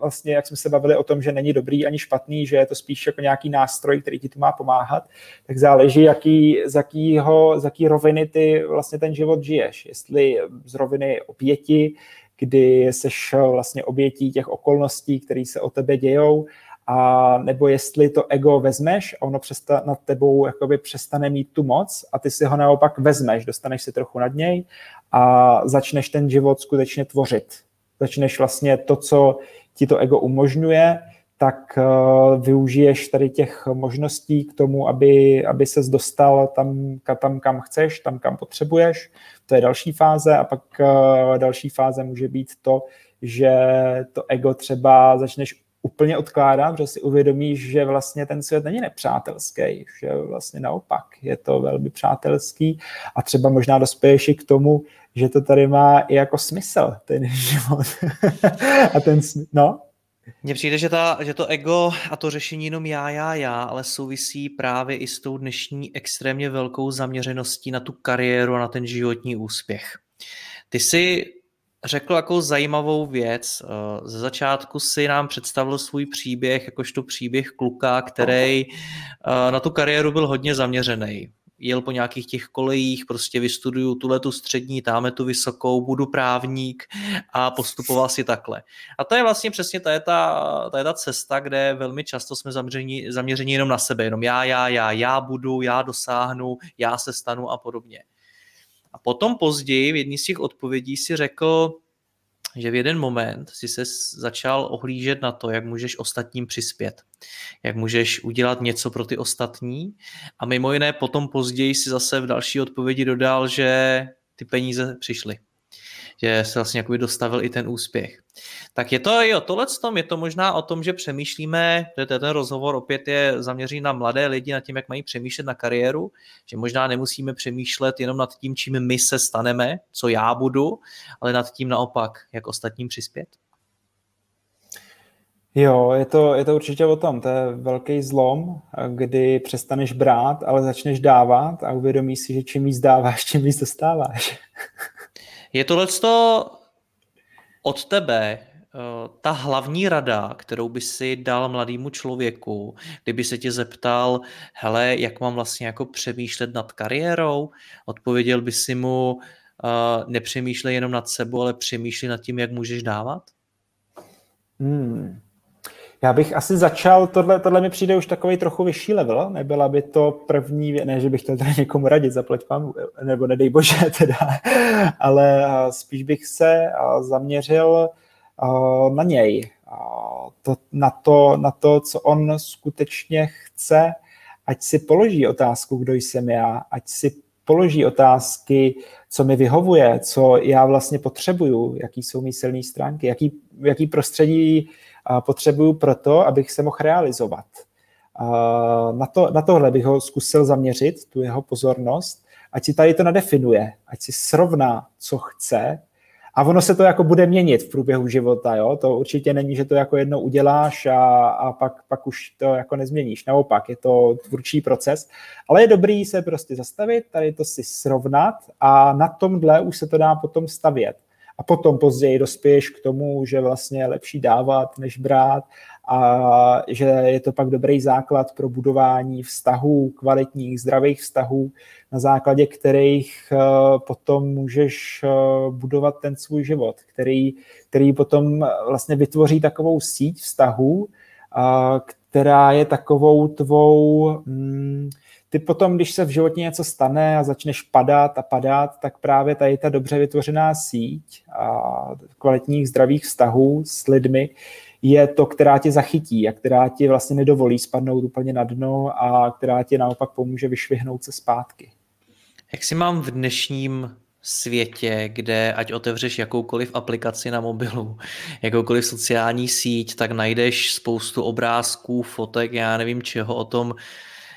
vlastně, jak jsme se bavili o tom, že není dobrý ani špatný, že je to spíš jako nějaký nástroj, který ti tu má pomáhat, tak záleží, jaký, z, jakýho, z jaký roviny ty vlastně ten život žiješ. Jestli z roviny oběti, kdy seš vlastně obětí těch okolností, které se o tebe dějou, a nebo jestli to ego vezmeš a ono přesta, nad tebou jakoby přestane mít tu moc a ty si ho naopak vezmeš, dostaneš si trochu nad něj a začneš ten život skutečně tvořit. Začneš vlastně to, co ti to ego umožňuje, tak uh, využiješ tady těch možností k tomu, aby, aby ses dostal tam, tam, kam chceš, tam, kam potřebuješ. To je další fáze a pak uh, další fáze může být to, že to ego třeba začneš úplně odkládat, protože si uvědomíš, že vlastně ten svět není nepřátelský, že vlastně naopak je to velmi přátelský a třeba možná dospěješ i k tomu, že to tady má i jako smysl, ten život. a ten, no, mně přijde, že, ta, že to ego a to řešení jenom já, já, já, ale souvisí právě i s tou dnešní extrémně velkou zaměřeností na tu kariéru a na ten životní úspěch. Ty si řekl jako zajímavou věc. Eh, ze začátku si nám představil svůj příběh, jakožto příběh kluka, který eh, na tu kariéru byl hodně zaměřený jel po nějakých těch kolejích, prostě vystuduju tuhle tu střední, táme tu vysokou, budu právník a postupoval si takhle. A to je vlastně přesně ta, je ta, ta, je ta cesta, kde velmi často jsme zaměřeni, zaměřeni jenom na sebe, jenom já, já, já, já budu, já dosáhnu, já se stanu a podobně. A potom později v jedné z těch odpovědí si řekl, že v jeden moment si se začal ohlížet na to, jak můžeš ostatním přispět, jak můžeš udělat něco pro ty ostatní. A mimo jiné potom později si zase v další odpovědi dodal, že ty peníze přišly že se vlastně jakoby dostavil i ten úspěch. Tak je to i o tohle tom, je to možná o tom, že přemýšlíme, je ten rozhovor opět je zaměřený na mladé lidi, na tím, jak mají přemýšlet na kariéru, že možná nemusíme přemýšlet jenom nad tím, čím my se staneme, co já budu, ale nad tím naopak, jak ostatním přispět. Jo, je to, je to určitě o tom. To je velký zlom, kdy přestaneš brát, ale začneš dávat a uvědomíš si, že čím víc dáváš, čím víc dostáváš. Je tohle od tebe eh, ta hlavní rada, kterou by si dal mladému člověku, kdyby se tě zeptal, hele, jak mám vlastně jako přemýšlet nad kariérou, odpověděl by si mu, uh, nepřemýšlej jenom nad sebou, ale přemýšlej nad tím, jak můžeš dávat? Hmm. Já bych asi začal, tohle, tohle mi přijde už takový trochu vyšší level, nebyla by to první, ne, že bych chtěl tady někomu radit, zaplať vám, nebo nedej bože teda, ale spíš bych se zaměřil na něj, na, to, na to, co on skutečně chce, ať si položí otázku, kdo jsem já, ať si položí otázky, co mi vyhovuje, co já vlastně potřebuju, jaký jsou mý silné stránky, jaký, jaký prostředí potřebuju proto, abych se mohl realizovat. Na, to, na tohle bych ho zkusil zaměřit, tu jeho pozornost, ať si tady to nadefinuje, ať si srovná, co chce, a ono se to jako bude měnit v průběhu života, jo? To určitě není, že to jako jednou uděláš a, a pak, pak už to jako nezměníš. Naopak, je to tvůrčí proces. Ale je dobrý se prostě zastavit, tady to si srovnat a na tomhle už se to dá potom stavět a potom později dospěješ k tomu, že vlastně je lepší dávat, než brát a že je to pak dobrý základ pro budování vztahů, kvalitních, zdravých vztahů, na základě kterých eh, potom můžeš eh, budovat ten svůj život, který, který potom vlastně vytvoří takovou síť vztahů, která je takovou tvou mm, ty potom, když se v životě něco stane a začneš padat a padat, tak právě tady ta dobře vytvořená síť a kvalitních zdravých vztahů s lidmi je to, která tě zachytí a která ti vlastně nedovolí spadnout úplně na dno a která ti naopak pomůže vyšvihnout se zpátky. Jak si mám v dnešním světě, kde ať otevřeš jakoukoliv aplikaci na mobilu, jakoukoliv sociální síť, tak najdeš spoustu obrázků, fotek, já nevím čeho o tom,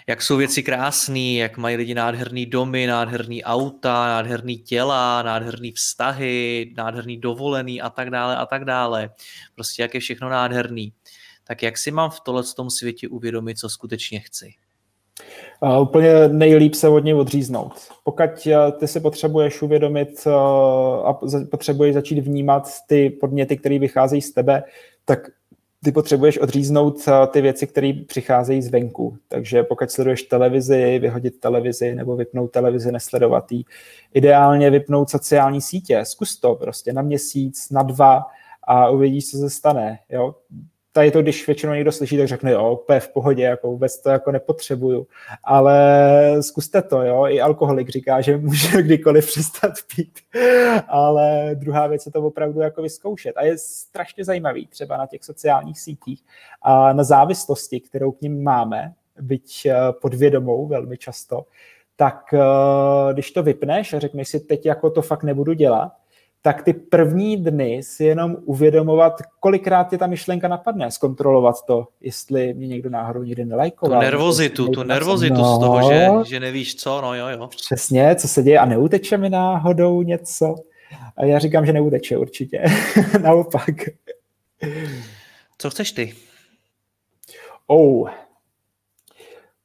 jak jsou věci krásné, jak mají lidi nádherný domy, nádherný auta, nádherný těla, nádherný vztahy, nádherný dovolený a tak dále a tak dále. Prostě jak je všechno nádherný. Tak jak si mám v tohle tom světě uvědomit, co skutečně chci? Uh, úplně nejlíp se od něj odříznout. Pokud uh, ty si potřebuješ uvědomit uh, a potřebuješ začít vnímat ty podněty, které vycházejí z tebe, tak ty potřebuješ odříznout ty věci, které přicházejí zvenku. Takže pokud sleduješ televizi, vyhodit televizi nebo vypnout televizi, nesledovat jí. Ideálně vypnout sociální sítě. Zkus to prostě na měsíc, na dva a uvidíš, co se stane. Jo? Tady to, když většinou někdo slyší, tak řekne, jo, úplně v pohodě, jako vůbec to jako nepotřebuju. Ale zkuste to, jo, i alkoholik říká, že může kdykoliv přestat pít. Ale druhá věc je to opravdu jako vyzkoušet. A je strašně zajímavý třeba na těch sociálních sítích a na závislosti, kterou k ním máme, byť eh, podvědomou velmi často, tak eh, když to vypneš a řekneš si, teď jako to fakt nebudu dělat, tak ty první dny si jenom uvědomovat, kolikrát tě ta myšlenka napadne, zkontrolovat to, jestli mě někdo náhodou nikdy nelajkoval. Tu nervozitu, tu nervozitu no, z toho, že, že nevíš co, no jo, jo. Přesně, co se děje a neuteče mi náhodou něco. A já říkám, že neuteče určitě. Naopak. Co chceš ty? Oh,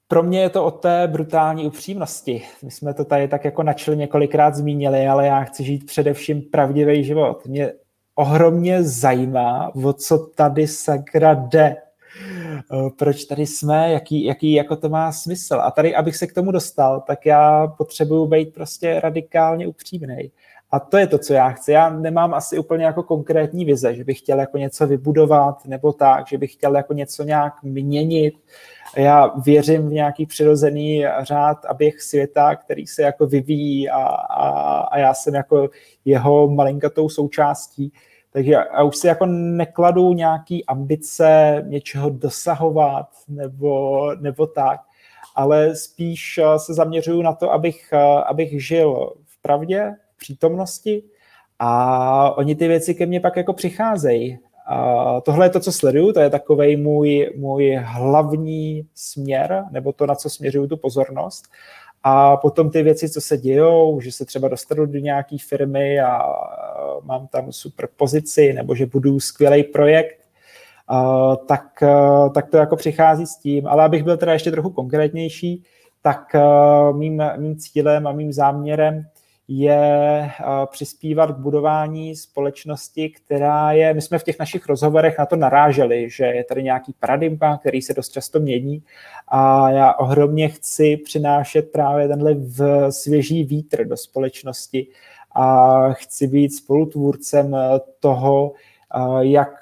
pro mě je to o té brutální upřímnosti. My jsme to tady tak jako načili několikrát zmínili, ale já chci žít především pravdivý život. Mě ohromně zajímá, o co tady sakra jde. Eh, proč tady jsme, jaký, jaký jako to má smysl. A tady, abych se k tomu dostal, tak já potřebuju být prostě radikálně upřímný. A to je to, co já chci. Já nemám asi úplně jako konkrétní vize, že bych chtěl jako něco vybudovat nebo tak, že bych chtěl jako něco nějak měnit, já věřím v nějaký přirozený řád a běh světa, který se jako vyvíjí a, a, a já jsem jako jeho malinkatou součástí. Takže já už si jako nekladu nějaký ambice něčeho dosahovat nebo, nebo tak, ale spíš se zaměřuju na to, abych, abych žil v pravdě, přítomnosti a oni ty věci ke mně pak jako přicházejí. A tohle je to, co sleduju, to je takový můj, můj hlavní směr, nebo to, na co směřuju tu pozornost. A potom ty věci, co se dějou, že se třeba dostanu do nějaké firmy a mám tam super pozici, nebo že budu skvělý projekt, tak, tak to jako přichází s tím. Ale abych byl teda ještě trochu konkrétnější, tak mým, mým cílem a mým záměrem je přispívat k budování společnosti, která je, my jsme v těch našich rozhovorech na to naráželi, že je tady nějaký paradigma, který se dost často mění. A já ohromně chci přinášet právě tenhle v svěží vítr do společnosti a chci být spolutvůrcem toho, jak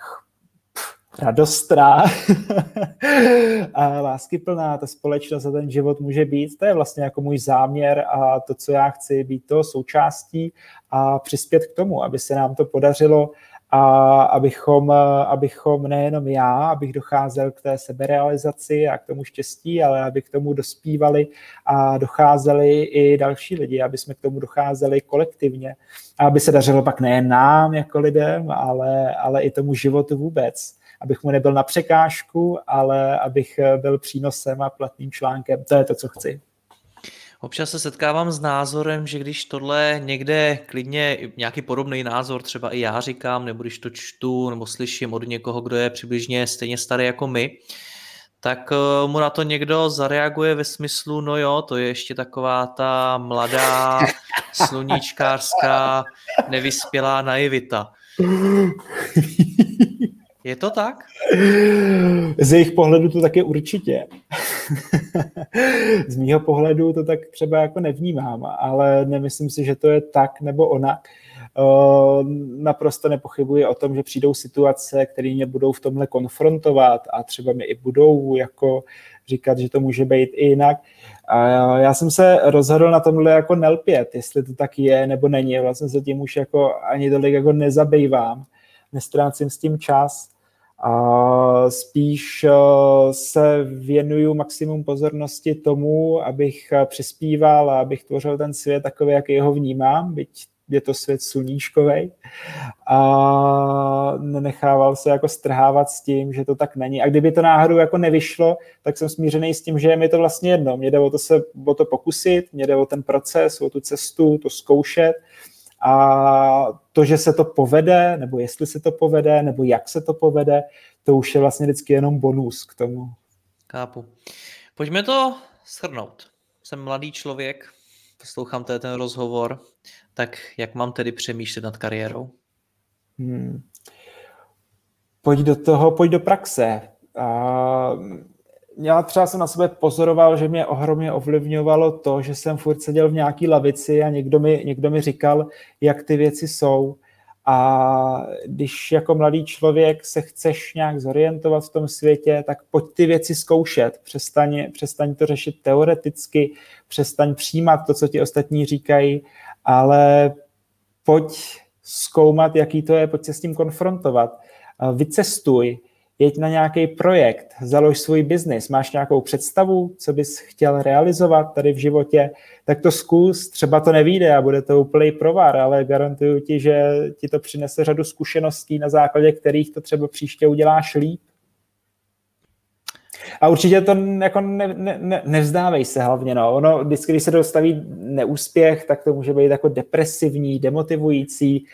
radostná a láskyplná ta společnost a ten život může být. To je vlastně jako můj záměr a to, co já chci být to součástí a přispět k tomu, aby se nám to podařilo a abychom, abychom nejenom já, abych docházel k té seberealizaci a k tomu štěstí, ale aby k tomu dospívali a docházeli i další lidi, aby jsme k tomu docházeli kolektivně a aby se dařilo pak nejen nám jako lidem, ale, ale i tomu životu vůbec abych mu nebyl na překážku, ale abych byl přínosem a platným článkem. To je to, co chci. Občas se setkávám s názorem, že když tohle někde klidně nějaký podobný názor, třeba i já říkám, nebo když to čtu nebo slyším od někoho, kdo je přibližně stejně starý jako my, tak eh, mu na to někdo zareaguje ve smyslu, no jo, to je ještě taková ta mladá, sluníčkářská, nevyspělá naivita. Je to tak? Z jejich pohledu to také určitě. Z mýho pohledu to tak třeba jako nevnímám, ale nemyslím si, že to je tak nebo onak. Naprosto nepochybuji o tom, že přijdou situace, které mě budou v tomhle konfrontovat a třeba mi i budou jako říkat, že to může být i jinak. A já jsem se rozhodl na tomhle jako nelpět, jestli to tak je nebo není. Vlastně se tím už jako ani tolik jako nezabývám, nestrácím s tím čas a spíš eh, se věnuju maximum pozornosti tomu, abych eh, přispíval a abych tvořil ten svět takový, jak jeho vnímám, byť je to svět sluníčkovej a nenechával se jako strhávat s tím, že to tak není. A kdyby to náhodou jako nevyšlo, tak jsem smířený s tím, že je mi to vlastně jedno. Mě jde o to se o to pokusit, mě jde o ten proces, o tu cestu, to zkoušet a to, že se to povede, nebo jestli se to povede, nebo jak se to povede, to už je vlastně vždycky jenom bonus k tomu. Kápu. Pojďme to shrnout. Jsem mladý člověk, poslouchám tady ten rozhovor, tak jak mám tedy přemýšlet nad kariérou? Hmm. Pojď do toho, pojď do praxe. A já třeba jsem na sebe pozoroval, že mě ohromně ovlivňovalo to, že jsem furt seděl v nějaký lavici a někdo mi, někdo mi říkal, jak ty věci jsou. A když jako mladý člověk se chceš nějak zorientovat v tom světě, tak pojď ty věci zkoušet. Přestaň, přestaň to řešit teoreticky, přestaň přijímat to, co ti ostatní říkají, ale pojď zkoumat, jaký to je, pojď se s tím konfrontovat. Vycestuj, jeď na nějaký projekt, založ svůj biznis, máš nějakou představu, co bys chtěl realizovat tady v životě, tak to zkus, třeba to nevíde a bude to úplný provar, ale garantuju ti, že ti to přinese řadu zkušeností, na základě kterých to třeba příště uděláš líp. A určitě to jako ne, ne, ne, nevzdávej se hlavně. No. Ono, vždycky, když se dostaví neúspěch, tak to může být jako depresivní, demotivující,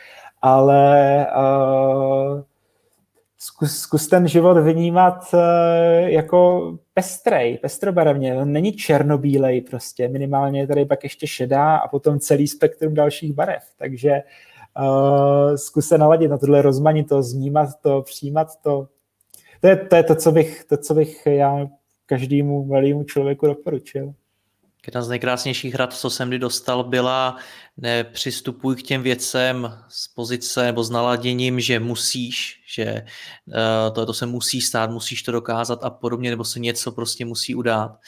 ale uh, zkus, zkus ten život vnímat uh, jako pestrej, pestrobarevně. On není černobílej prostě, minimálně je tady pak ještě šedá a potom celý spektrum dalších barev. Takže uh, zkus se naladit na tohle rozmanitost, vnímat to, přijímat to. To je to, je to, co, bych, to co bych já každému malému člověku doporučil. Jedna z nejkrásnějších rad, co jsem kdy dostal, byla nepřistupuj k těm věcem z pozice nebo s naladěním, že musíš, že uh, to, to se musí stát, musíš to dokázat a podobně, nebo se něco prostě musí udát,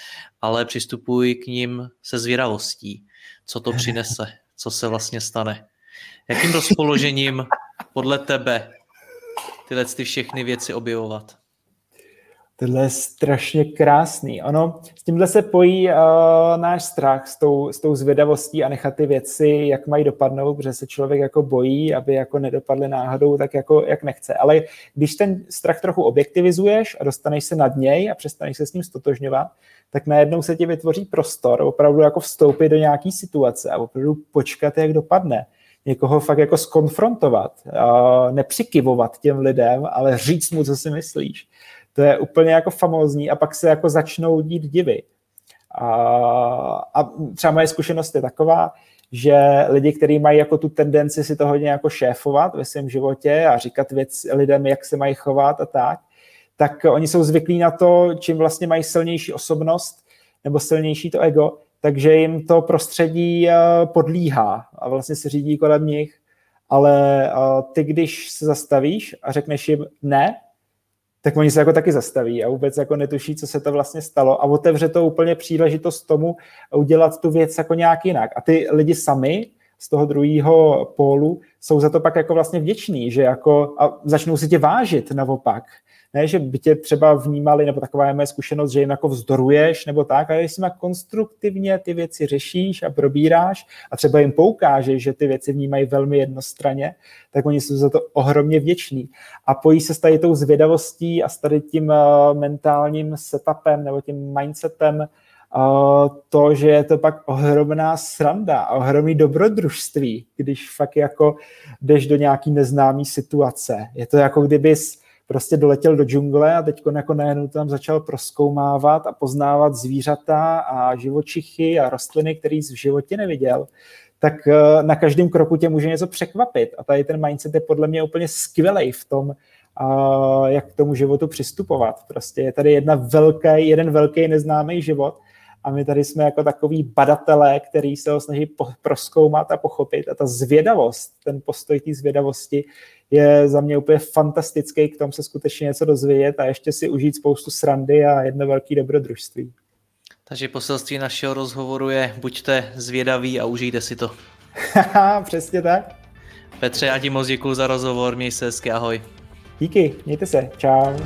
ale přistupuj k ním se zvědavostí, co to přinese, co se vlastně stane. Jakým rozpoložením podle tebe tyhle ty všechny věci objevovat? Tohle je strašně krásný. Ono, s tímhle se pojí uh, náš strach s tou, s tou zvědavostí a nechat ty věci, jak mají dopadnout, protože se člověk jako bojí, aby jako nedopadly náhodou, tak jako jak nechce. Ale když ten strach trochu objektivizuješ a dostaneš se nad něj a přestaneš se s ním stotožňovat, tak najednou se ti vytvoří prostor opravdu jako vstoupit do nějaký situace a opravdu počkat, jak dopadne někoho fakt jako skonfrontovat, uh, nepřikivovat těm lidem, ale říct mu, co si myslíš. To je úplně jako famózní a pak se jako začnou dít divy. A, a třeba moje zkušenost je taková, že lidi, kteří mají jako tu tendenci si to hodně jako šéfovat ve svém životě a říkat věc lidem, jak se mají chovat a tak, tak oni jsou zvyklí na to, čím vlastně mají silnější osobnost nebo silnější to ego, takže jim to prostředí eh, podlíhá a vlastně se řídí kolem nich. Ale eh, ty, když se zastavíš a řekneš jim ne, tak oni se jako taky zastaví a vůbec jako netuší, co se to vlastně stalo a otevře to úplně příležitost tomu udělat tu věc jako nějak jinak. A ty lidi sami z toho druhého pólu jsou za to pak jako vlastně vděční, že jako a začnou si tě vážit naopak ne, že by tě třeba vnímali, nebo taková je moje zkušenost, že jim jako vzdoruješ nebo tak, ale jestli konstruktivně ty věci řešíš a probíráš a třeba jim poukážeš, že ty věci vnímají velmi jednostranně, tak oni jsou za to ohromně vděční. A pojí se s tady tou zvědavostí a s tady tím uh, mentálním setupem nebo tím mindsetem to, že je to pak ohromná sranda ohromný dobrodružství, když fakt jako jdeš do nějaký neznámý situace. Je to jako kdybys prostě doletěl do džungle a teď jako najednou tam začal proskoumávat a poznávat zvířata a živočichy a rostliny, který jsi v životě neviděl, tak eh, na každém kroku tě může něco překvapit. A tady ten mindset je podle mě úplně skvělý v tom, jak k tomu životu přistupovat. Prostě je tady jedna velký, jeden velký neznámý život a my tady jsme jako takový badatelé, který se ho snaží po- proskoumat a pochopit a ta zvědavost, ten postoj té zvědavosti je za mě úplně fantastický, k tomu se skutečně něco dozvědět a ještě si užít spoustu srandy a jedno velké dobrodružství. Takže poselství našeho rozhovoru je buďte zvědaví a užijte si to. Přesně tak. Petře, já ti moc děkuji za rozhovor, měj se hezky, ahoj. Díky, mějte se, čau.